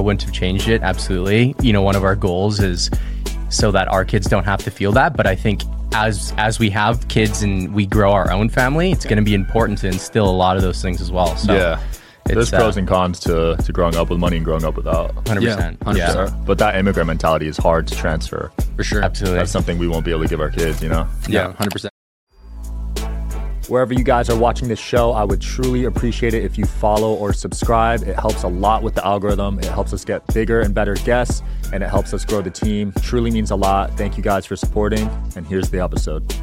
wouldn't have changed it. Absolutely. You know, one of our goals is so that our kids don't have to feel that. But I think as as we have kids and we grow our own family, it's going to be important to instill a lot of those things as well. So yeah. There's pros uh, and cons to, to growing up with money and growing up without. 100%. Yeah, 100%. Yeah, But that immigrant mentality is hard to transfer. For sure. absolutely. That's something we won't be able to give our kids, you know? Yeah, 100%. Wherever you guys are watching this show, I would truly appreciate it if you follow or subscribe. It helps a lot with the algorithm. It helps us get bigger and better guests, and it helps us grow the team. Truly means a lot. Thank you guys for supporting, and here's the episode.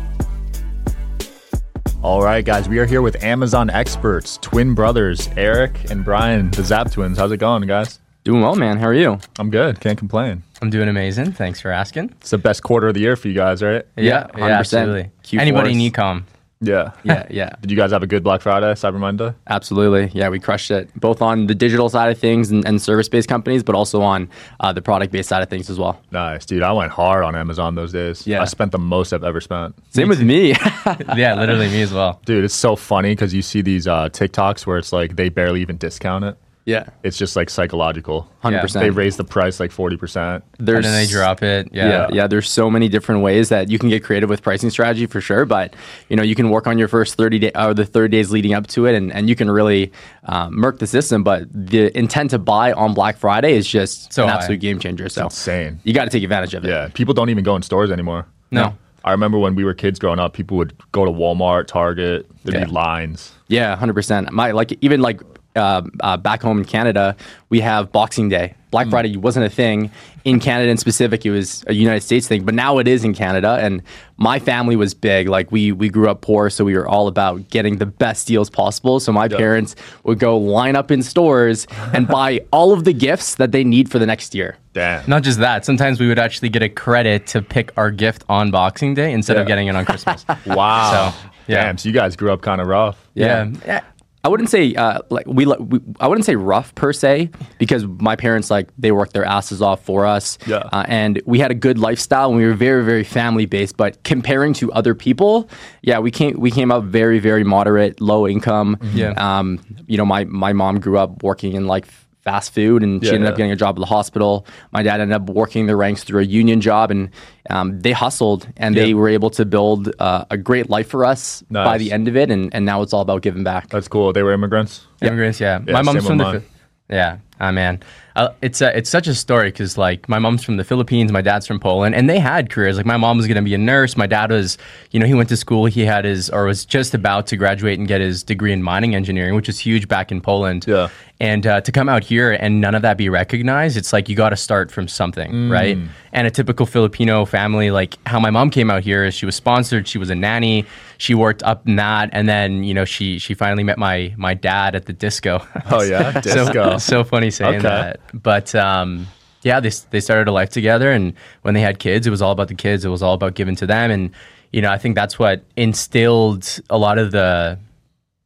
All right, guys, we are here with Amazon experts, twin brothers, Eric and Brian, the Zab twins. How's it going, guys? Doing well, man. How are you? I'm good. Can't complain. I'm doing amazing. Thanks for asking. It's the best quarter of the year for you guys, right? Yeah, yeah, 100%. absolutely. Q4 Anybody in is- ecom? Yeah. Yeah, yeah. Did you guys have a good Black Friday, Cyber Monday? Absolutely. Yeah, we crushed it both on the digital side of things and, and service based companies, but also on uh, the product based side of things as well. Nice, dude. I went hard on Amazon those days. Yeah. I spent the most I've ever spent. Same with me. yeah, literally me as well. Dude, it's so funny because you see these uh, TikToks where it's like they barely even discount it. Yeah, It's just like psychological. 100%. They raise the price like 40%. There's, and then they drop it. Yeah. Yeah, yeah. There's so many different ways that you can get creative with pricing strategy for sure. But you know, you can work on your first 30 day or the 30 days leading up to it, and, and you can really um, murk the system. But the intent to buy on Black Friday is just So an high. absolute game changer. So Insane. you got to take advantage of it. Yeah. People don't even go in stores anymore. No. I remember when we were kids growing up, people would go to Walmart, Target, there'd Yeah. be lines. Yeah, hundred percent. My like even like uh, uh, back home in Canada, we have Boxing Day. Black Friday wasn't a thing in Canada in specific. It was a United States thing, but now it is in Canada. And my family was big. Like we we grew up poor, so we were all about getting the best deals possible. So my parents would go line up in stores and buy all of the gifts that they need for the next year. Damn. Not just that. Sometimes we would actually get a credit to pick our gift on Boxing Day instead of getting it on Christmas. Wow. So, yeah. Damn. So you guys grew up kind of rough. yeah. yeah. I wouldn't say uh, like we, we I wouldn't say rough per se because my parents like they worked their asses off for us Yeah. uh, and we had a good lifestyle and we were very very family based but comparing to other people yeah we came we came up very very moderate low income Yeah. um you know my my mom grew up working in like fast food and she ended yeah. up getting a job at the hospital my dad ended up working the ranks through a union job and um, they hustled and they were able to build uh, a great life for us by the end of it and, and now it's all about giving back That's cool. They were immigrants. Immigrants, yeah. Yeah, my mom's from the. mine. Yeah, ah man, uh, it's uh, it's such a story because like my mom's from the Philippines, my dad's from Poland, and they had careers. Like my mom was gonna be a nurse. My dad was, you know, he went to school. He had his or was just about to graduate and get his degree in mining engineering, which is huge back in Poland. Yeah. And uh, to come out here and none of that be recognized, it's like you got to start from something, Mm. right? And a typical Filipino family, like how my mom came out here, is she was sponsored, she was a nanny, she worked up in that, and then you know she she finally met my my dad at the disco. Oh, yeah? Disco. so, so funny saying Okay. that, but um, yeah, they they started a life together, and when they had kids, it was all about the kids. It was all about giving to them, and you know I think that's what instilled a lot of the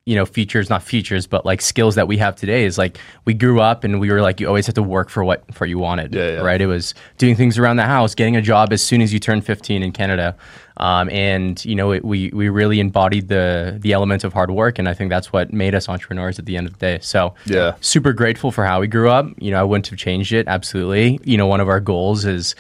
you know features not features but like skills that we have today is like we grew up and we were like you always had to work for what for you wanted Yeah, yeah. right it was doing things around the house getting a job as soon as you turn 15 in canada um, and you know it, we we really embodied the the element of hard work and i think that's what made us entrepreneurs at the end of the day so Yeah. super grateful for how we grew up you know i wouldn't have changed it absolutely you know one of our goals is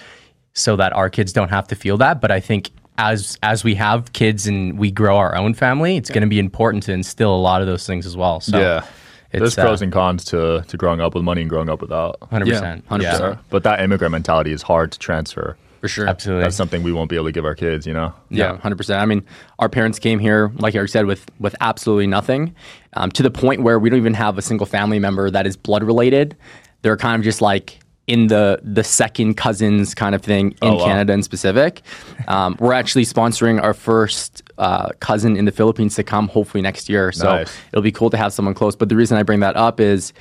so that our kids don't have to feel that. But I think as as we have kids and we grow our own family, it's going to be important to instill a lot of those things as well. So yeah. There's it's uh, pros and cons to, to growing up with money and growing up without. hundred percent, Yeah, 100%. But that immigrant mentality is hard to transfer. for sure absolutely. That's something we won't be able to give our kids, you know? Yeah, hundred percent. I mean, our parents came here, like Eric said, with with absolutely nothing, um, to the point where we don't even have a single family member that is blood related. They're kind of just like in the the second cousins kind of thing in Oh, wow. Canada in specific. Um, we're actually sponsoring our first uh, cousin in the Philippines to come hopefully next year. So Nice. it'll be cool to have someone close. But the reason I bring that up is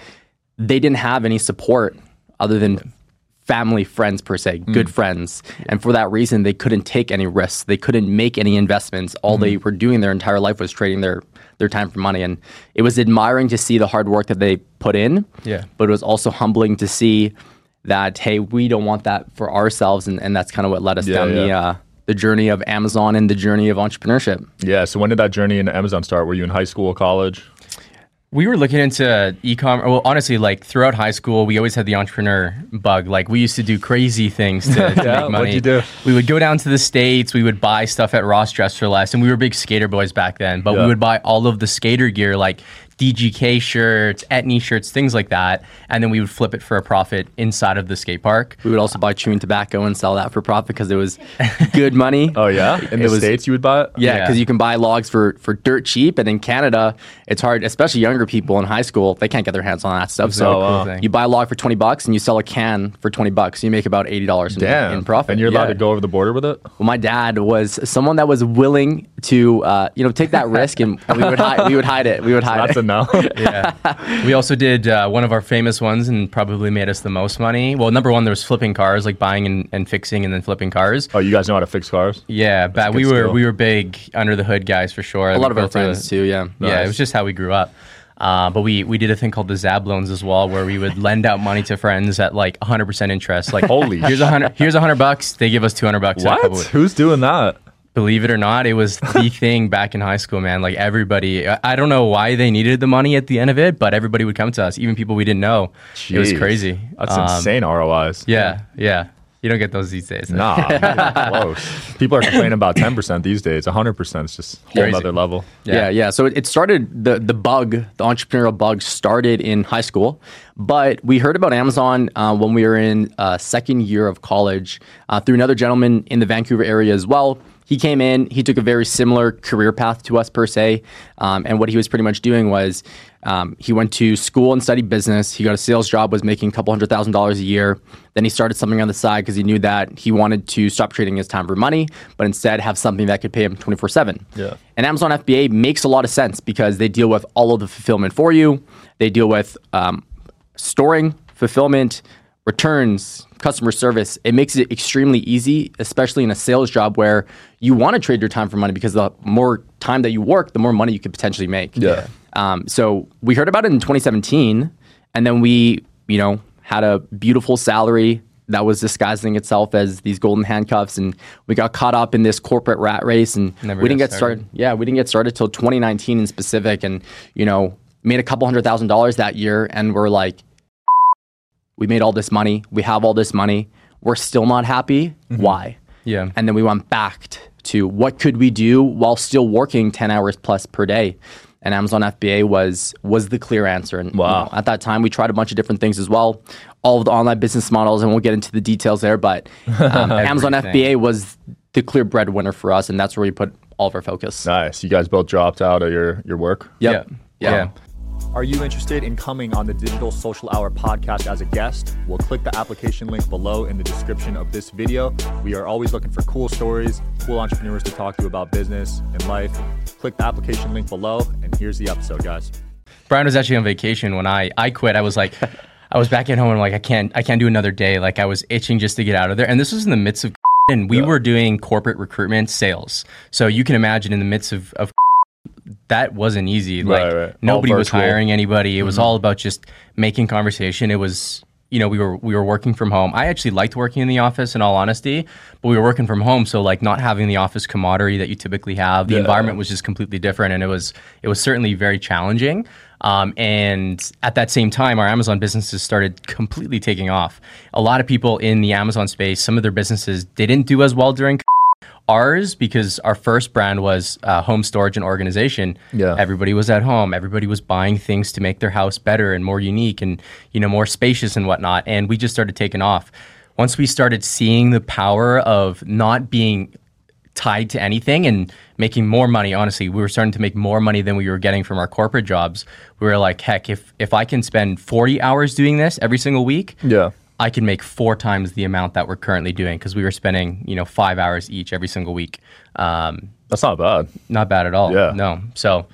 they didn't have any support other than family friends per se, good friends. And for that reason, they couldn't take any risks. They couldn't make any investments. All they were doing their entire life was trading their their time for money. And it was admiring to see the hard work that they put in. Yeah. But it was also humbling to see that hey, we don't want that for ourselves, and, and that's kind of what led us Yeah, down the uh, the journey of Amazon and the journey of entrepreneurship. Yeah. So when did that journey in Amazon start? Were you in high school, college? We were looking into e-commerce. Well, honestly, like throughout high school, we always had the entrepreneur bug. Like we used to do crazy things to, to Yeah, make what'd money. you do? We would go down to the states. We would buy stuff at Ross Dress for Less, and we were big skater boys back then. But Yeah. we would buy all of the skater gear, like DGK shirts, Etnies shirts, things like that, and then we would flip it for a profit inside of the skate park. We would also buy chewing tobacco and sell that for profit because it was good money. Oh yeah, in It the was- states you would buy it. Yeah, Yeah. because you can buy logs for, for dirt cheap, and in Canada, it's hard, especially younger people in high school, they can't get their hands on that stuff. So a cool you buy a log for twenty bucks, and you sell a can for twenty bucks. You make about eighty dollars in, Damn. in profit. And you're allowed Yeah. to go over the border with it. Well, my dad was someone that was willing to, uh, you know, take that risk, and, and we would hide, we would hide it. We would hide That's it. A no. yeah. We also did uh, one of our famous ones and probably made us the most money. Well, number one, there was flipping cars, like buying and, and fixing and then flipping cars. oh, you guys know how to fix cars? Yeah, but we were skill. we were big under the hood guys for sure. a lot of our friends too. Yeah. Yeah, it was just how we grew up. Uh, but we we did a thing called the Zab loans as well, where we would lend out money to friends at like 100% interest. Like, Holy here's a hundred here's a hundred bucks. They give us 200 bucks. in a couple What? Who's doing that? Believe it or not, it was the thing back in high school, man. Like everybody, I I don't know why they needed the money at the end of it, but everybody would come to us, even people we didn't know. It was crazy. That's Um, insane ROIs. Yeah, yeah. You don't get those these days. Nah, close. People are complaining about 10% these days. 100% is just a whole Crazy. other level. Yeah. Yeah. yeah, So it, it started the the bug, the entrepreneurial bug started in high school, but we heard about Amazon uh, when we were in uh, second year of college uh, through another gentleman in the Vancouver area as well. He came in. He took a very similar career path to us per se, um, and what he was pretty much doing was um, he went to school and studied business. He got a sales job, was making a couple hundred thousand dollars a year. Then he started something on the side because he knew that he wanted to stop trading his time for money, but instead have something that could pay him twenty four seven. Yeah. And Amazon FBA makes a lot of sense because they deal with all of the fulfillment for you. They deal with um, storing, fulfillment, returns, customer service. It makes it extremely easy, especially in a sales job where you want to trade your time for money because the more time that you work, the more money you could potentially make. Yeah. Um, so we heard about it in 2017, and then we, you know, had a beautiful salary that was disguising itself as these golden handcuffs, and we got caught up in this corporate rat race, and Never we didn't get started. Yeah, we didn't get started till 2019 in specific, and you know, made a couple hundred thousand dollars that year, and we're like, we made all this money, we have all this money, we're still not happy. Why? Yeah. And then we went back to what could we do while still working 10 hours plus per day. And Amazon FBA was was the clear answer. And you Wow. know, at that time, we tried a bunch of different things as well, all of the online business models, and we'll get into the details there. But um, Amazon FBA was the clear breadwinner for us, and that's where we put all of our focus. Nice. You guys both dropped out of your, your work? Yep. Yeah. Yeah. yeah. Are you interested in coming on the Digital Social Hour podcast as a guest? Well, click the application link below in the description of this video. We are always looking for cool stories, cool entrepreneurs to talk to about business and life. Click the application link below, and here's the episode, guys. Brian was actually on vacation when I I quit. I was like, I was back at home and I'm like I can't I can't do another day. Like I was itching just to get out of there. And this was in the midst of and we were doing corporate recruitment sales. So you can imagine in the midst of, of that wasn't easy. Like Right, right. Nobody was hiring anybody. It was all about just making conversation. It was you know we were we were working from home. I actually liked working in the office in all honesty, but we were working from home. So like not having the office camaraderie that you typically have. The environment was just completely different, and it was it was certainly very challenging. Um, and at that same time, our Amazon businesses started completely taking off. A lot of people in the Amazon space, some of their businesses didn't do as well during ours because our first brand was uh, home storage and organization. Yeah. everybody was at home. Everybody was buying things to make their house better and more unique and you know more spacious and whatnot. And we just started taking off. Once we started seeing the power of not being tied to anything and making more money honestly we were starting to make more money than we were getting from our corporate jobs we were like heck if if i can spend 40 hours doing this every single week Yeah. I can make four times the amount that we're currently doing because we were spending, you know, five hours each every single week. Um, That's not bad. not bad at all. Yeah. No. So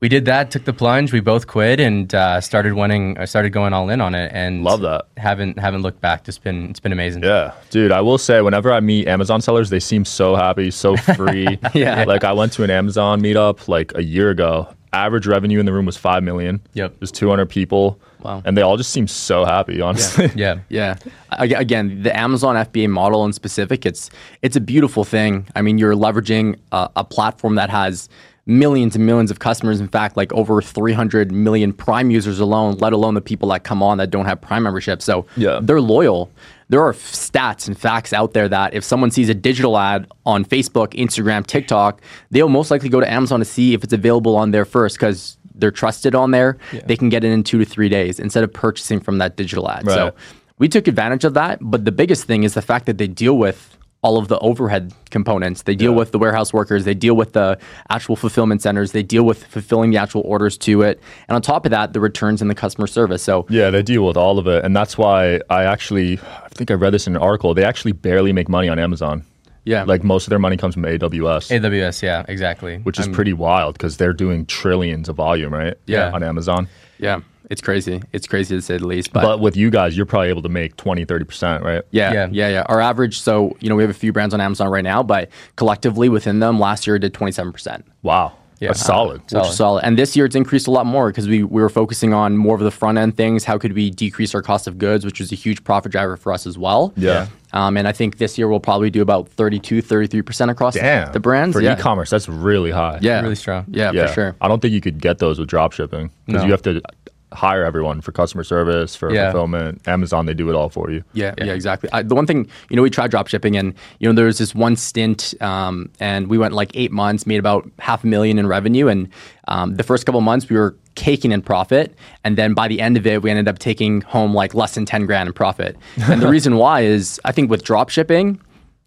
we did that, took the plunge. We both quit and uh, started winning. I started going all in on it, and Love that. Haven't haven't looked back. It's been it's been amazing. Yeah, dude. I will say, whenever I meet Amazon sellers, they seem so happy, so free. Yeah. Like I went to an Amazon meetup like a year ago. Average revenue in the room was five million. Yep. There's 200 people. Wow. And they all just seem so happy. Honestly. Yeah. Yeah. Ag- Again, the Amazon FBA model in specific, it's it's a beautiful thing. I mean, you're leveraging a, a platform that has millions and millions of customers. In fact, like over 300 million Prime users alone, let alone the people that come on that don't have Prime membership. So Yeah. they're loyal. There are f- stats and facts out there that if someone sees a digital ad on Facebook, Instagram, TikTok, they'll most likely go to Amazon to see if it's available on there first because they're trusted on there. They can get it in two to three days instead of purchasing from that digital ad. So we took advantage of that. But the biggest thing is the fact that they deal with all of the overhead components. They deal with the warehouse workers. They deal with the actual fulfillment centers. They deal with fulfilling the actual orders to it. And on top of that, the returns and the customer service. So Yeah, they deal with all of it, and that's why I actually, I think I read this in an article. They actually barely make money on Amazon. Yeah, Like most of their money comes from AWS, AWS, yeah, exactly. which is I'm- pretty wild because they're doing trillions of volume, right? Yeah. on Amazon. yeah, it's crazy. It's crazy to say the least. But, But with you guys, you're probably able to make 20, 30 percent, right? yeah, Yeah. yeah, yeah, Our average. So you know, we have a few brands on Amazon right now, but collectively within them, last year it did twenty seven percent. Wow, Yeah. that's solid. Solid. which is solid. And this year it's increased a lot more because we, we were focusing on more of the front end things. How could we decrease our cost of goods, which was a huge profit driver for us as well. Yeah. Um, and I think this year we'll probably do about 32, 33% across Damn, the brands. for yeah. e-commerce, that's really high. Yeah. Really strong. Yeah, yeah, for sure. I don't think you could get those with drop shipping because No. you have to hire everyone for customer service, for Yeah. fulfillment. Amazon, they do it all for you. Yeah, yeah, exactly. I, the one thing, you know, we tried drop shipping and, you know, there was this one stint um, and we went like eight months, made about half a million in revenue. And um, the first couple months we were caking in profit. And then by the end of it, we ended up taking home like less than 10 grand in profit. And the reason why is I think with drop shipping,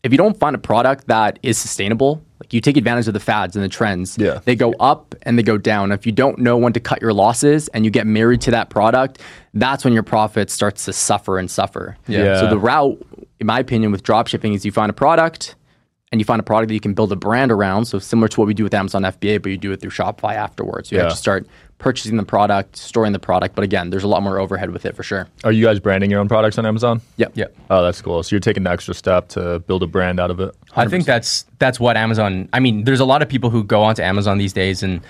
if you don't find a product that is sustainable, like you take advantage of the fads and the trends, Yeah. they go up and they go down. If you don't know when to cut your losses and you get married to that product, that's when your profit starts to suffer and suffer. Yeah. So the route, in my opinion, with drop shipping is you find a product and you find a product that you can build a brand around. So similar to what we do with Amazon FBA, but you do it through Shopify afterwards. You Yeah. have to start purchasing the product, storing the product. But again, there's a lot more overhead with it for sure. Are you guys branding your own products on Amazon? Yep. Yep. Oh, that's cool. So you're taking the extra step to build a brand out of it. I think that's that's what Amazon. I mean, there's a lot of people who go onto Amazon these days, and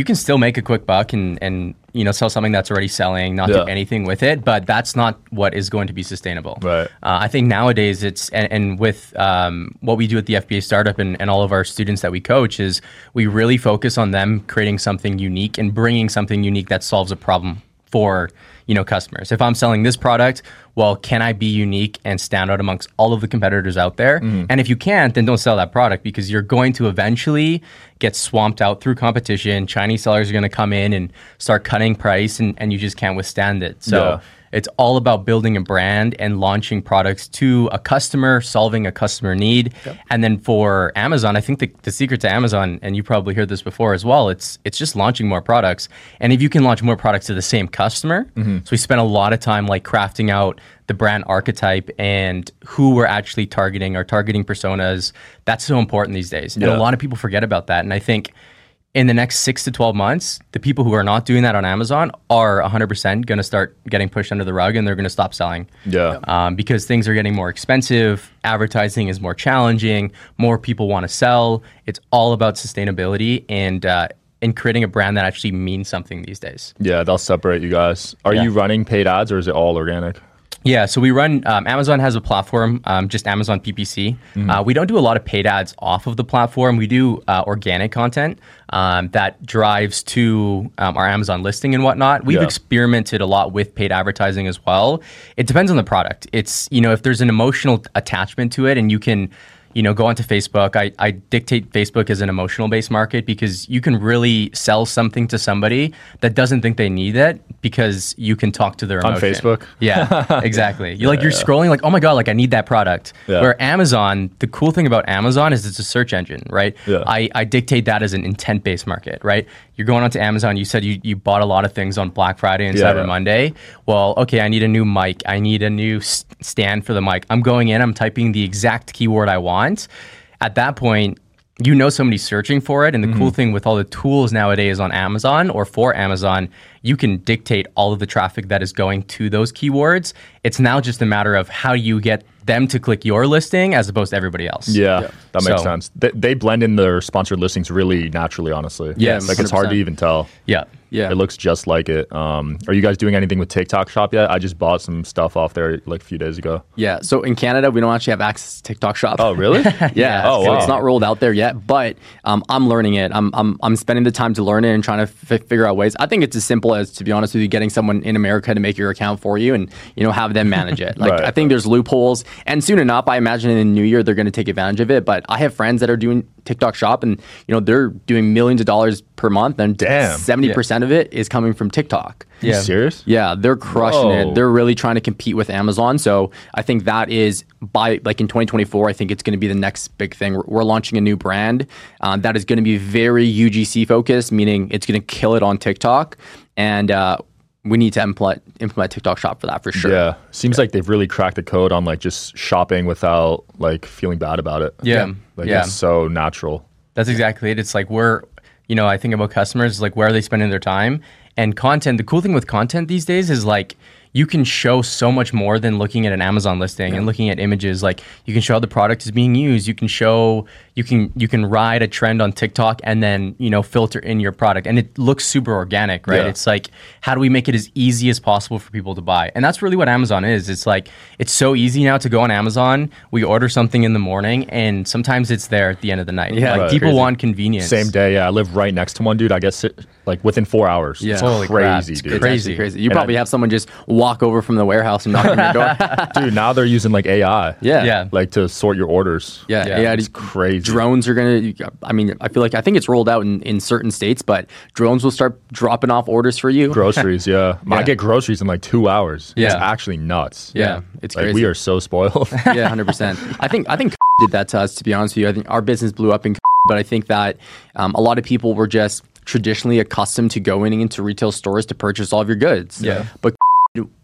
you can still make a quick buck and and you know sell something that's already selling, not Yeah. do anything with it. But that's not what is going to be sustainable. Right. Uh, I think nowadays it's and, and with um, what we do at the FBA startup and, and all of our students that we coach is we really focus on them creating something unique and bringing something unique that solves a problem for you know customers. If I'm selling this product, well, can I be unique and stand out amongst all of the competitors out there? Mm-hmm. And if you can't, then don't sell that product because you're going to eventually get swamped out through competition. Chinese sellers are going to come in and start cutting price, and, and you just can't withstand it. So. Yeah. It's all about building a brand and launching products to a customer, solving a customer need. And then for Amazon, I think the, the secret to Amazon, and you probably heard this before as well, it's it's just launching more products. And if you can launch more products to the same customer, mm-hmm. so we spent a lot of time like crafting out the brand archetype and who we're actually targeting, our targeting personas. That's so important these days. And a lot of people forget about that. And I think in the next six to 12 months, the people who are not doing that on Amazon are 100% going to start getting pushed under the rug and they're going to stop selling. Yeah. Um, because things are getting more expensive, advertising is more challenging, more people want to sell. It's all about sustainability and, uh, and creating a brand that actually means something these days. Yeah, they'll separate you guys. Are Yeah. you running paid ads or is it all organic? Yeah, so we run. Um, Amazon has a platform, um, just Amazon PPC. Uh, we don't do a lot of paid ads off of the platform. We do uh, organic content um, that drives to um, our Amazon listing and whatnot. We've Yeah. experimented a lot with paid advertising as well. It depends on the product. It's you know if there's an emotional attachment to it, and you can you know, go onto Facebook. I, I dictate Facebook as an emotional based market because you can really sell something to somebody that doesn't think they need it because you can talk to their On. Facebook? Yeah, exactly. You're like you're scrolling like, oh my god, like I need that product. Yeah. Where Amazon, the cool thing about Amazon is it's a search engine, right? Yeah. I, I dictate that as an intent based market, right? You're going onto Amazon. You said you, you bought a lot of things on Black Friday and Cyber yeah. Monday. Well, okay, I need a new mic. I need a new stand for the mic. I'm going in. I'm typing the exact keyword I want. At that point. You know somebody's searching for it, and the Mm-hmm. cool thing with all the tools nowadays on Amazon or for Amazon, you can dictate all of the traffic that is going to those keywords. It's now just a matter of how you get them to click your listing as opposed to everybody else. Yeah, that makes So- sense. They, they blend in their sponsored listings really naturally, honestly. Yes, like it's hard to even tell. Yeah. Yeah. It looks just like it. Um, are you guys doing anything with TikTok Shop yet? I just bought some stuff off there like a few days ago. Yeah. So in Canada, we don't actually have access to TikTok Shop. Oh, really? Yeah, Oh, so wow. it's not rolled out there yet, but um, I'm learning it. I'm, I'm I'm spending the time to learn it and trying to f- figure out ways. I think it's as simple as, to be honest with you, getting someone in America to make your account for you and you know have them manage it. Like Right. I think there's loopholes, and soon enough, I imagine in the new year they're going to take advantage of it. But I have friends that are doing TikTok Shop, and you know they're doing millions of dollars per month, and Damn. seventy percent of it is coming from TikTok. You Yeah. serious? Yeah, they're crushing Whoa. it. They're really trying to compete with Amazon. So I think that is by like in 2024. I think it's going to be the next big thing. We're, we're launching a new brand um, that is going to be very UGC focused, meaning it's going to kill it on TikTok, and uh, we need to implement implement TikTok Shop for that for sure. Yeah. Seems like they've really cracked the code on like just shopping without like feeling bad about it. Yeah. Like yeah. it's so natural. That's exactly it. It's like we're, you know, I think about customers, like where are they spending their time? And content, the cool thing with content these days is like you can show so much more than looking at an Amazon listing and looking at images. Like you can show how the product is being used. You can show you can you can ride a trend on TikTok and then, you know, filter in your product. And it looks super organic, right? Yeah. It's like how do we make it as easy as possible for people to buy? And that's really what Amazon is. It's like it's so easy now to go on Amazon. We order something in the morning and sometimes it's there at the end of the night. Yeah, like Right. people crazy. want convenience. Same day. Yeah. I live right next to one dude. I guess it, like within four hours. Yeah. It's Holy crap. crazy, It's dude. It's Crazy. actually crazy. You And probably I- have someone just walk over from the warehouse and knock on your door. Dude, now they're using like AI. yeah. Yeah. Like to sort your orders. Yeah, Yeah, yeah, It's crazy. Drones are gonna. I mean, I feel like I think it's rolled out in, in certain states, but drones will start dropping off orders for you. Groceries, yeah. I get groceries in like two hours. It's Yeah. actually nuts. Yeah, it's Like crazy. we are so spoiled. yeah, hundred percent. I think I think did that to us. To be honest with you, I think our business blew up in, but I think that um, a lot of people were just traditionally accustomed to going into retail stores to purchase all of your goods. Yeah. but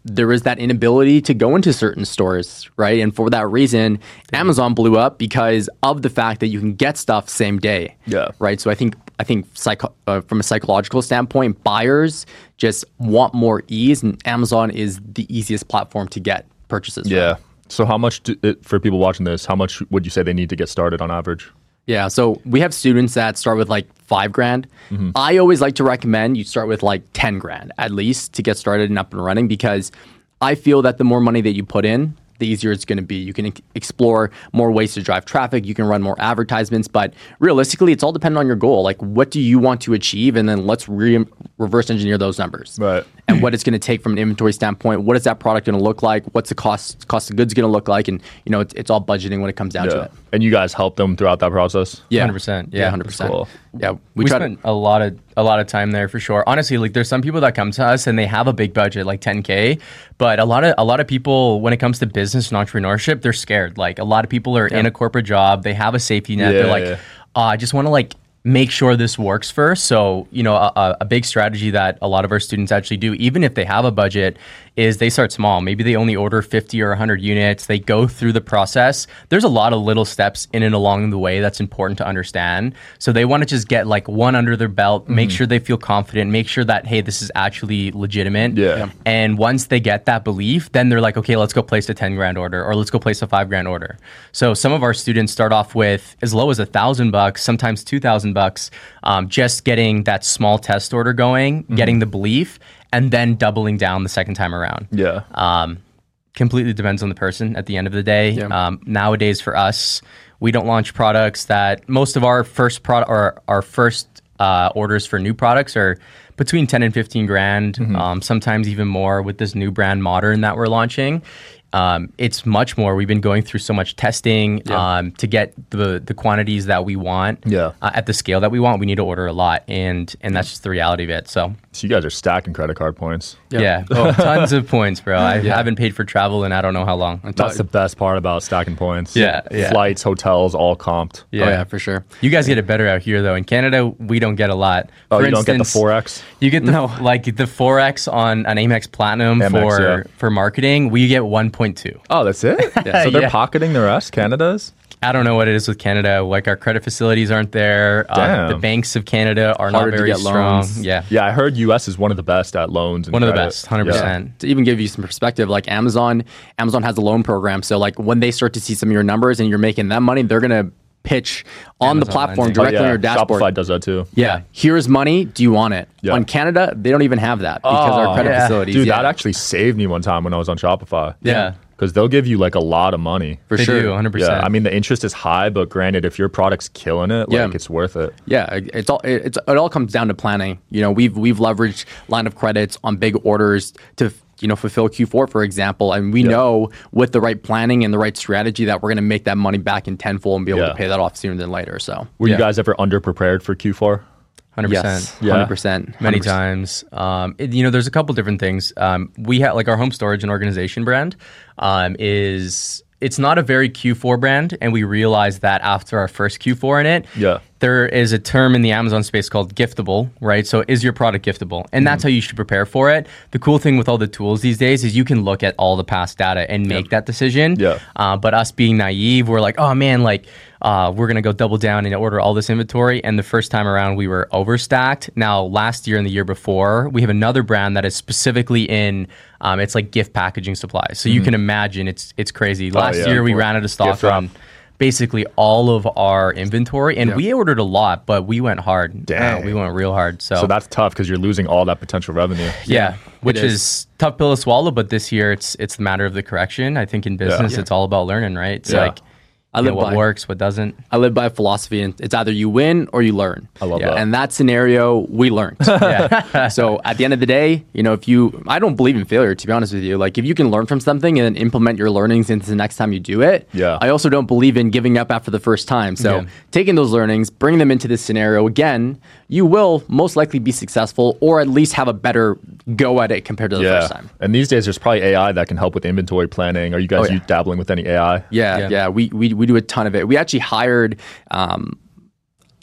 there is that inability to go into certain stores, right? And for that reason, Amazon blew up because of the fact that you can get stuff same day. Yeah. Right. So I think I think psycho- uh, from a psychological standpoint, buyers just want more ease, and Amazon is the easiest platform to get purchases. from. yeah. So how much do, for people watching this? How much would you say they need to get started on average? Yeah, so we have students that start with like five grand. Mm-hmm. I always like to recommend you start with like 10 grand at least to get started and up and running because I feel that the more money that you put in, the easier it's going to be. You can explore more ways to drive traffic, you can run more advertisements, but realistically, it's all dependent on your goal. Like, what do you want to achieve? And then let's re- reverse engineer those numbers Right. and what it's going to take from an inventory standpoint. What is that product going to look like? What's the cost cost of goods going to look like? And you know, it's, it's all budgeting when it comes down to it. And you guys help them throughout that process? Yeah, 100%, Yeah, yeah. hundred percent. Cool. Yeah, we, we, try spent a lot of a lot of time there for sure. Honestly, like there's some people that come to us and they have a big budget, like 10k, but a lot of a lot of people when it comes to business and entrepreneurship, they're scared. Like a lot of people are in a corporate job, they have a safety net. Yeah, they're like, yeah. "Uh, I just want to like make sure this works first. So you know, a- a big strategy that a lot of our students actually do, even if they have a budget, is they start small. Maybe they only order 50 or 100 units. They go through the process. There's a lot of little steps in and along the way that's important to understand. So they want to just get like one under their belt, make sure they feel confident, make sure that hey, this is actually legitimate. Yeah. Yeah. And once they get that belief, then they're like, okay, let's go place a 10 grand order or let's go place a five grand order. So some of our students start off with as low as a thousand bucks, sometimes 2,000 bucks, um, just getting that small test order going, getting the belief, and then doubling down the second time around. Yeah. Um, completely depends on the person at the end of the day. Yeah. Um, nowadays, for us, we don't launch products that most of our first product or our first uh, orders for new products are between 10 and 15 grand, Mm-hmm. um, sometimes even more with this new brand Modern that we're launching. Um, it's much more. We've been going through so much testing um, to get the the quantities that we want Yeah. uh, at the scale that we want. We need to order a lot, and and that's just the reality of it. So So you guys are stacking credit card points. yeah, Oh, tons of points, bro. I haven't paid for travel in I don't know how long. That's the best part about stacking points. Yeah, yeah. Flights, hotels, all comped. Oh yeah, for sure. You guys get it better out here though. In Canada, we don't get a lot. Oh, For you don't get the instance, 4X? You get the like the 4X on an Amex Platinum Amex, for yeah. for marketing. We get 1.2. Oh, that's it? So they're Yeah. pocketing the rest, Canada's? I don't know what it is with Canada. Like our credit facilities aren't there. Uh, Damn. the banks of Canada are Harder not very get strong. loans. Yeah. Yeah, I heard U.S. is one of the best at loans. And One of the best, 100%. to even give you some perspective, like Amazon, Amazon has a loan program. So like when they start to see some of your numbers and you're making that money, they're gonna pitch on the platform lending. Oh, directly yeah. on your dashboard. Shopify does that too. Yeah, here's money. Do you want it? Yeah. On Canada, they don't even have that because our Oh, credit yeah. facilities. Dude, yeah, that actually saved me one time when I was on Shopify. Yeah. Because they'll give you like a lot of money. for They sure. do, 100%. Yeah, I mean the interest is high, but granted, if your product's killing it, like Yeah. it's worth it. Yeah, it- it's all it- it's it all comes down to planning. You know, we've we've leveraged line of credits on big orders to you know fulfill Q4 for example, and we know with the right planning and the right strategy that we're going to make that money back in tenfold and be able Yeah. to pay that off sooner than later. So Were Yeah. you guys ever underprepared for Q4? 100%. yes, Yeah. hundred percent, many times. Um, it- you know, there's a couple different things. Um, we have like our home storage and organization brand um, is it's not a very Q4 brand, and we realized that after our first Q4 in it. Yeah. There is a term in the Amazon space called giftable, right? So is your product giftable? And that's how you should prepare for it. The cool thing with all the tools these days is you can look at all the past data and make that decision. Yeah. Uh, but us being naive, we're like, oh man, like uh, we're gonna go double down and order all this inventory. And the first time around, we were overstacked. Now, last year and the year before, we have another brand that is specifically in. Um, it's like gift packaging supplies. So you can imagine it's it's crazy. Last yeah. year we ran out of stock on basically all of our inventory, and we ordered a lot, but we went hard. Uh, we went real hard. So, So that's tough because you're losing all that potential revenue. yeah, which is. is. tough pill to swallow. But this year, it's it's the matter of the correction. I think in business, Yeah. it's all about learning, right? It's Yeah. like I live what by- works, what doesn't. I live by a philosophy, and it's either you win or you learn. I love Yeah. that. And that scenario, we learned. Yeah, so at the end of the day, you know, if you, I don't believe in failure, to be honest with you. Like, if you can learn from something and then implement your learnings into the next time you do it, Yeah. I also don't believe in giving up after the first time. So Yeah. taking those learnings, bring them into this scenario again, you will most likely be successful or at least have a better go at it compared to the first time. And these days, there's probably AI that can help with inventory planning. Are you guys Oh, you dabbling with any AI? Yeah, Yeah. yeah, We, we we do a ton of it. We actually hired. Um,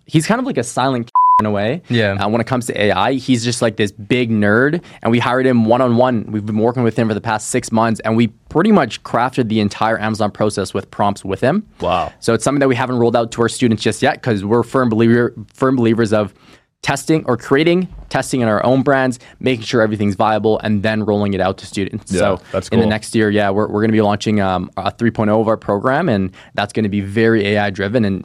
he's kind of like a silent in a way. Yeah. Uh, when it comes to AI, he's just like this big nerd, and we hired him one on one. We've been working with him for the past six months, and we pretty much crafted the entire Amazon process with prompts with him. Wow. So it's something that we haven't rolled out to our students just yet because we're firm believer firm believers of testing or creating, testing in our own brands, making sure everything's viable, and then rolling it out to students. Yeah, so that's in the next year, yeah, we're, we're going to be launching um, a 3.0 of our program, and that's going to be very AI driven and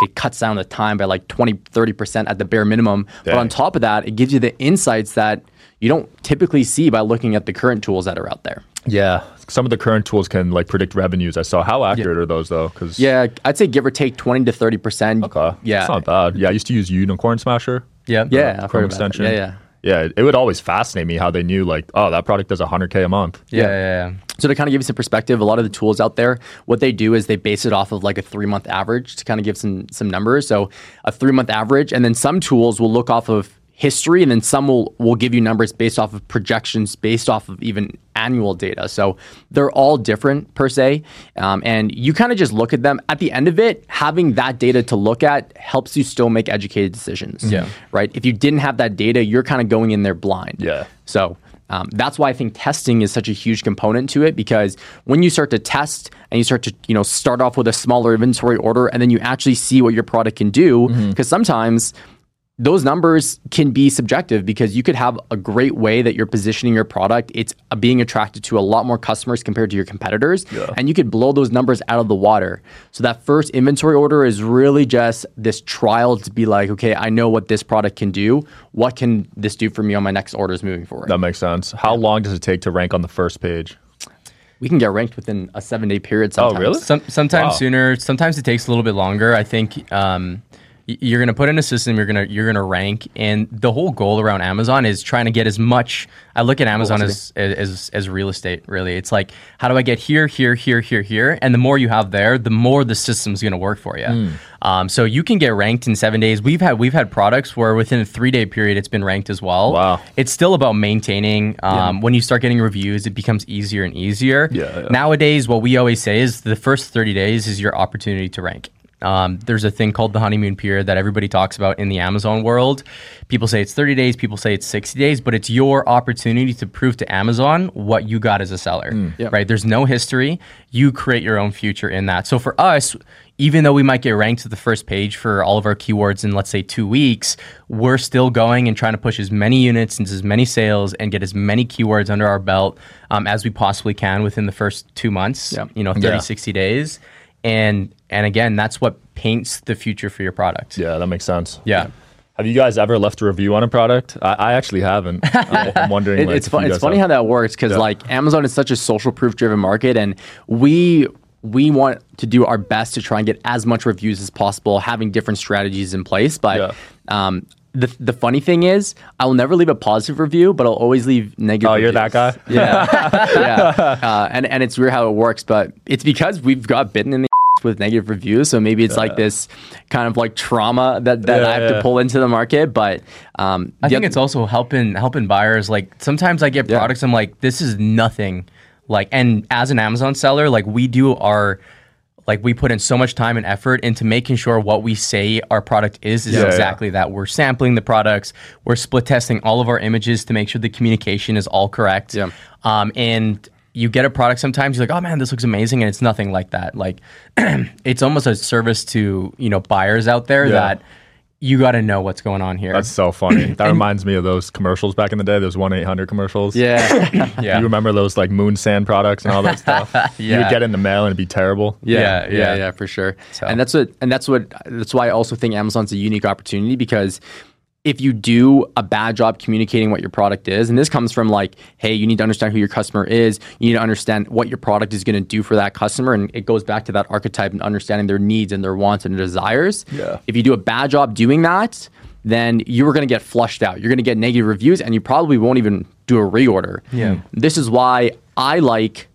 it cuts down the time by like 20, 30% at the bare minimum. But on top of that, it gives you the insights that you don't typically see by looking at the current tools that are out there. Yeah. Some of the current tools can like predict revenues. I saw. How accurate are those though? Because Yeah, I'd say give or take 20 to 30%. okay, Yeah. it's not bad. Yeah, I used to use Unicorn Smasher. Yeah, Yeah, Chrome heard about that. extension. Yeah, yeah. Yeah, it would always fascinate me how they knew like, oh, that product does 100k a month. yeah, yeah. yeah. So to kind of give you some perspective, a lot of the tools out there, what they do is they base it off of like a three month average to kind of give some some numbers. So a three month average, and then some tools will look off of history, and then some will will give you numbers based off of projections, based off of even annual data. So they're all different per se, um, and you kind of just look at them. At the end of it, having that data to look at helps you still make educated decisions. Yeah. Right. If you didn't have that data, you're kind of going in there blind. Yeah. So um, that's why I think testing is such a huge component to it because when you start to test and you start to you know start off with a smaller inventory order and then you actually see what your product can do because sometimes those numbers can be subjective because you could have a great way that you're positioning your product. It's uh, being attracted to a lot more customers compared to your competitors. And you could blow those numbers out of the water. So that first inventory order is really just this trial to be like, okay, I know what this product can do. What can this do for me on my next orders moving forward? That makes sense. How long does it take to rank on the first page? we can get ranked within a seven day period sometimes. really? Some, sometimes Wow. sooner. Sometimes it takes a little bit longer. I think um, you're gonna put in a system. You're gonna you're gonna rank, and the whole goal around Amazon is trying to get as much. I look at Amazon as, as as real estate. Really, it's like how do I get here, here, here, here, here, and the more you have there, the more the system's gonna work for you. Hmm. Um, so you can get ranked in seven days. We've had we've had products where within a three day period it's been ranked as well. Wow. It's still about maintaining. Um, When you start getting reviews, it becomes easier and easier. Yeah, yeah. Nowadays, what we always say is the first 30 days is your opportunity to rank. Um, there's a thing called the honeymoon period that everybody talks about in the Amazon world. People say it's 30 days, people say it's 60 days, but it's your opportunity to prove to Amazon what you got as a seller, Yep. right? There's no history. You create your own future in that. So for us, even though we might get ranked to the first page for all of our keywords in let's say two weeks, we're still going and trying to push as many units and as many sales and get as many keywords under our belt um, as we possibly can within the first two months. Yeah. You know, 30, Yeah. 60 days. And and again, that's what paints the future for your product. Yeah, that makes sense. Yeah. Have you guys ever left a review on a product? I, I actually haven't. I'm, I'm wondering. It- like, it's fun, it's funny have. how that works because Yeah. like Amazon is such a social proof driven market, and we we want to do our best to try and get as much reviews as possible, having different strategies in place. But Yeah. um, the the funny thing is, I will never leave a positive review, but I'll always leave negative. Oh, you're that guy? Yeah, yeah. Uh, and and it's weird how it works, but it's because we've got bitten in the with negative reviews. So maybe it's like this kind of like trauma that, that Yeah, I have yeah. to pull into the market. But um, I think oth- it's also helping helping buyers. Like sometimes I get Yeah. products, I'm like, this is nothing. Like, and as an Amazon seller, like we do our, like we put in so much time and effort into making sure what we say our product is is Yeah, yeah. exactly that. We're sampling the products, we're split testing all of our images to make sure the communication is all correct. Yeah. Um, and you get a product sometimes you're like, oh man, this looks amazing, and it's nothing like that. Like, it's almost a service to you know buyers out there Yeah. that you got to know what's going on here. That's so funny. That reminds me of those commercials back in the day. Those one eight hundred commercials. yeah. yeah. You remember those like moon sand products and all that stuff? yeah. You would get in the mail and it'd be terrible. Yeah, Yeah, yeah, yeah, yeah. for sure. So- And that's what, and that's what, that's why I also think Amazon's a unique opportunity because if you do a bad job communicating what your product is, and this comes from like, hey, you need to understand who your customer is, you need to understand what your product is going to do for that customer, and it goes back to that archetype and understanding their needs and their wants and their desires. Yeah. If you do a bad job doing that, then you're going to get flushed out. You're going to get negative reviews, and you probably won't even do a reorder. Yeah. This is why I like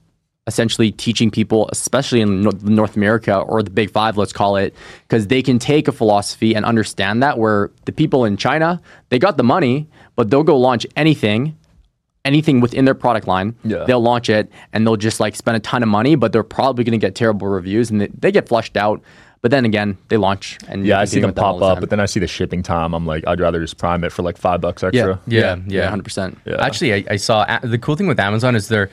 essentially teaching people, especially in North America or the Big Five, let's call it, because they can take a philosophy and understand that. Where the people in China, they got the money, but they'll go launch anything, anything within their product line. Yeah. They'll launch it and they'll just like spend a ton of money, but they're probably going to get terrible reviews and they, they get flushed out. But then again, they launch and Yeah, I see them pop the up, time. but then I see the shipping time. I'm like, I'd rather just prime it for like five bucks extra. Yeah, yeah, yeah. hundred percent. Yeah. Actually, I, I saw a- the cool thing with Amazon is they're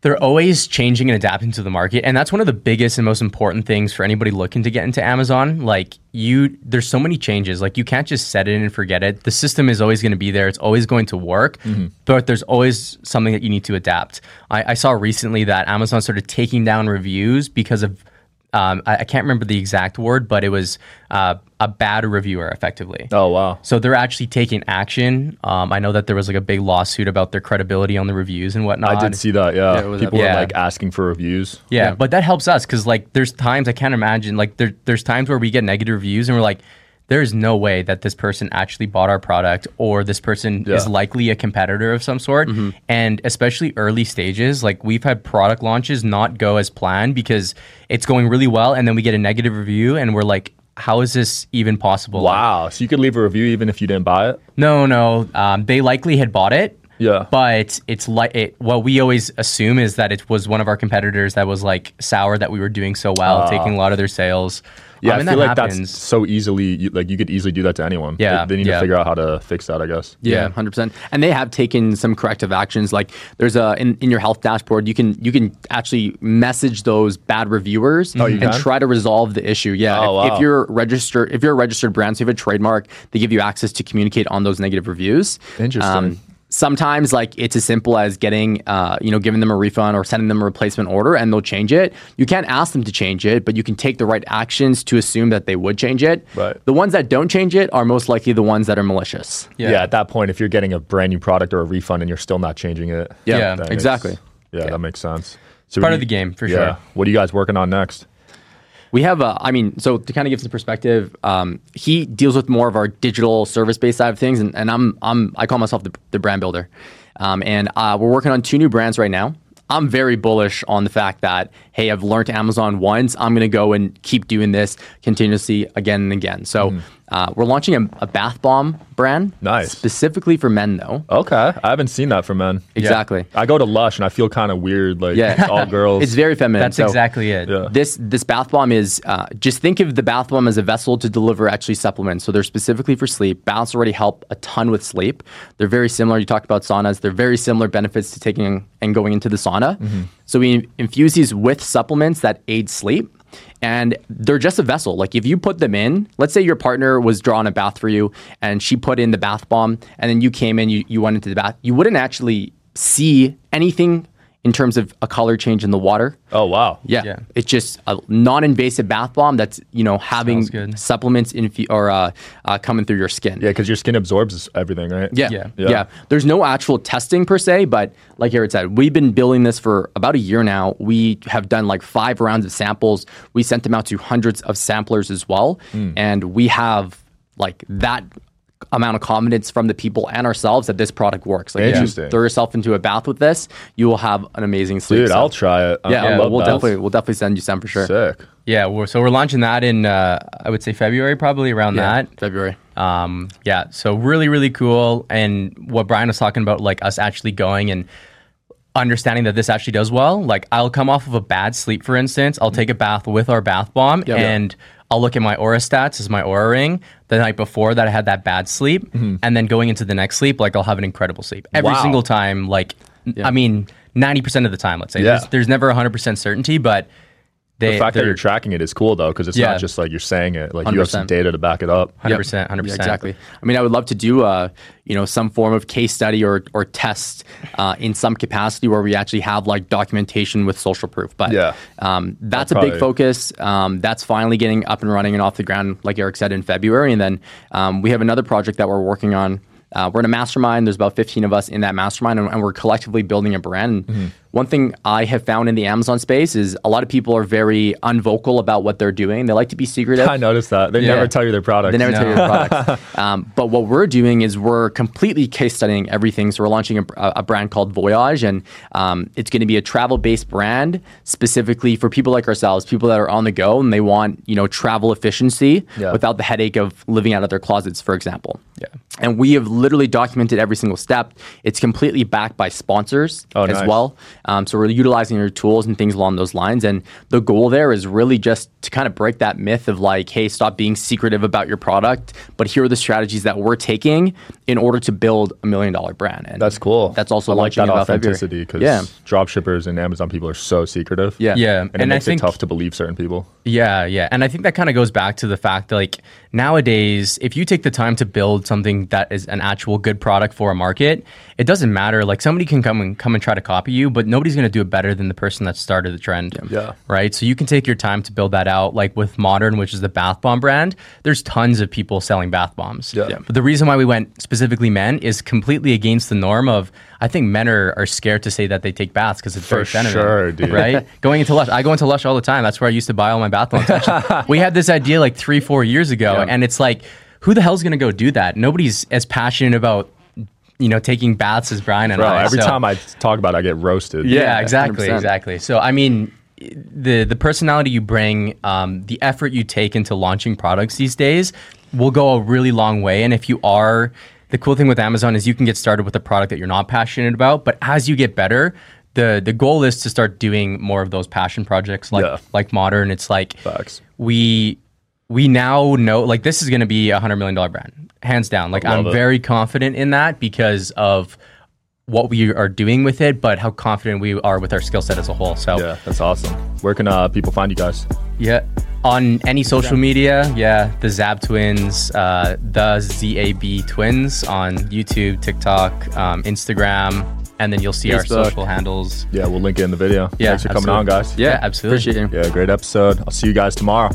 they're always changing and adapting to the market, and that's one of the biggest and most important things for anybody looking to get into Amazon. Like you, there's so many changes. Like you can't just set it and forget it. The system is always going to be there. It's always going to work, but there's always something that you need to adapt. I, I saw recently that Amazon started taking down reviews because of um, I, I can't remember the exact word, but it was uh, a bad reviewer, effectively. Oh wow. So they're actually taking action. Um, I know that there was like a big lawsuit about their credibility on the reviews and whatnot. I did see that. Yeah, Yeah, was people up- were Yeah. like asking for reviews. Yeah, but that helps us because like there's times I can't imagine like there there's times where we get negative reviews and we're like, there's no way that this person actually bought our product or this person is likely a competitor of some sort. And especially early stages, like we've had product launches not go as planned because it's going really well and then we get a negative review and we're like, how is this even possible? Wow. So you could leave a review even if you didn't buy it. No, no. Um, they likely had bought it. Yeah. But it's like it, what we always assume is that it was one of our competitors that was like sour that we were doing so well, taking a lot of their sales. Yeah, Um, I feel that like happens. that's so easily you, like you could easily do that to anyone. Yeah, they, they need yeah. to figure out how to fix that. I guess. Yeah, Yeah. hundred percent. And they have taken some corrective actions. Like there's a in, in your health dashboard, you can you can actually message those bad reviewers Oh, and can? try to resolve the issue. Yeah, Oh, if, if you're registered, if you're a registered brand, so you have a trademark, they give you access to communicate on those negative reviews. Um, Interesting. Sometimes like it's as simple as getting uh, you know giving them a refund or sending them a replacement order and they'll change it you can't ask them to change it but you can take the right actions to assume that they would change it Right. the ones that don't change it are most likely the ones that are malicious Yeah. yeah At that point, if you're getting a brand new product or a refund and you're still not changing it, Yeah, Yeah, exactly. yeah, that makes sense. So Part what of the game, for yeah. sure. What are you guys working on next? We have a, I mean, so to kind of give some perspective, um, he deals with more of our digital service based side of things, and, and I'm, I'm, I call myself the, the brand builder, um, and uh, we're working on two new brands right now. I'm very bullish on the fact that hey, I've learned Amazon once, I'm going to go and keep doing this continuously again and again. So Uh, we're launching a, a bath bomb brand, Nice. specifically for men though. Okay, I haven't seen that for men. Exactly. I go to Lush and I feel kind of weird, like Yeah. it's all girls. It's very feminine. That's So exactly it. Yeah. This this bath bomb is uh, just think of the bath bomb as a vessel to deliver actually supplements. So they're specifically for sleep. Baths already help a ton with sleep. They're very similar. You talked about saunas. They're very similar benefits to taking and going into the sauna. So we infuse these with supplements that aid sleep. And they're just a vessel. Like if you put them in, let's say your partner was drawing a bath for you and she put in the bath bomb and then you came in, you, you went into the bath, you wouldn't actually see anything in terms of a color change in the water. oh wow. Yeah. Yeah. It's just a non-invasive bath bomb that's, you know, having supplements infu- or uh, uh, coming through your skin. Yeah, because your skin absorbs everything, right? Yeah. Yeah. yeah. Yeah. There's no actual testing per se, but like Eric said, we've been building this for about a year now. We have done like five rounds of samples. We sent them out to hundreds of samplers as well. Hmm. And we have like that amount of confidence from the people and ourselves that this product works. Like if Interesting. you throw yourself into a bath with this, you will have an amazing sleep. Dude, So- I'll try it. I- yeah, I love we'll baths. definitely we'll definitely send you some for sure. Sick. Yeah, we're, so we're launching that in uh, I would say February, probably around Yeah, that. February. Um, yeah, so really, really cool. And what Brian was talking about, like us actually going and understanding that this actually does well. Like I'll come off of a bad sleep, for instance. I'll take a mm-hmm. bath with our bath bomb and I'll look at my Oura stats as my Oura ring the night before that I had that bad sleep. Mm-hmm. And then going into the next sleep, like I'll have an incredible sleep every Wow. single time. Like, I mean, 90% of the time, let's say. Yeah. There's, there's never 100% certainty, but they, The fact that you're tracking it is cool though, because it's Yeah. not just like you're saying it. Like you have some data to back it up. 100%, 100%. Yeah, exactly. I mean, I would love to do, uh, you know, some form of case study or or test uh, in some capacity where we actually have like documentation with social proof. But Yeah. um, that's a probably- big focus. Um, that's finally getting up and running and off the ground, like Arek said in February. And then um, we have another project that we're working on. Uh, we're in a mastermind. There's about 15 of us in that mastermind, and, and we're collectively building a brand. Mm-hmm. One thing I have found in the Amazon space is a lot of people are very unvocal about what they're doing. They like to be secretive. I noticed that. They Yeah. never tell you their product. They never tell you No. your products. um, but what we're doing is we're completely case studying everything. So we're launching a, a brand called Voyage, and um, it's going to be a travel-based brand specifically for people like ourselves, people that are on the go and they want you know travel efficiency Yeah. without the headache of living out of their closets, for example. Yeah. And we have literally documented every single step. It's completely backed by sponsors Oh, as nice. well. Um, so we're utilizing your tools and things along those lines. And the goal there is really just to kind of break that myth of like, hey, stop being secretive about your product, but here are the strategies that we're taking in order to build a million dollar brand. And That's cool. That's also I like launching that about authenticity because Yeah. drop shippers and Amazon people are so secretive. Yeah. Yeah. And, it And I makes think it tough to believe certain people. Yeah, yeah. And I think that kind of goes back to the fact that like nowadays, if you take the time to build something that is an actual good product for a market, it doesn't matter. Like somebody can come and come and try to copy you, but nobody's gonna do it better than the person that started the trend. Yeah. Right. So you can take your time to build that out. Like with Modern, which is the bath bomb brand, there's tons of people selling bath bombs. Yeah. Yeah. But the reason why we went specifically men is completely against the norm of I think men are, are scared to say that they take baths because it's For very feminine. sure, dude. Right? going into Lush. I go into Lush all the time. That's where I used to buy all my bath bombs. We had this idea like three, four years ago, Yeah. and it's like, who the hell's gonna go do that? Nobody's as passionate about, you know, taking baths as Brian and Bro, I. every So- time I talk about it, I get roasted. yeah, Yeah, exactly, 100%. exactly. So I mean, the the personality you bring, um, the effort you take into launching products these days will go a really long way. And if you are, the cool thing with Amazon is you can get started with a product that you're not passionate about, but as you get better. The, the goal is to start doing more of those passion projects like Yeah. like modern. It's like Facts. we we now know like this is going to be a hundred million dollar brand, hands down. Like I'm it. very confident in that because of what we are doing with it, but how confident we are with our skill set as a whole. So Yeah, that's awesome. Where can uh, people find you guys? yeah, on any social media, yeah, the Zab Twins, uh, the ZAB Twins on YouTube, TikTok, um, Instagram, and then you'll see our social handles. Yeah, we'll link it in the video. Yeah, Thanks for coming on, guys. Yeah, absolutely. Appreciate you. Yeah, great episode. I'll see you guys tomorrow.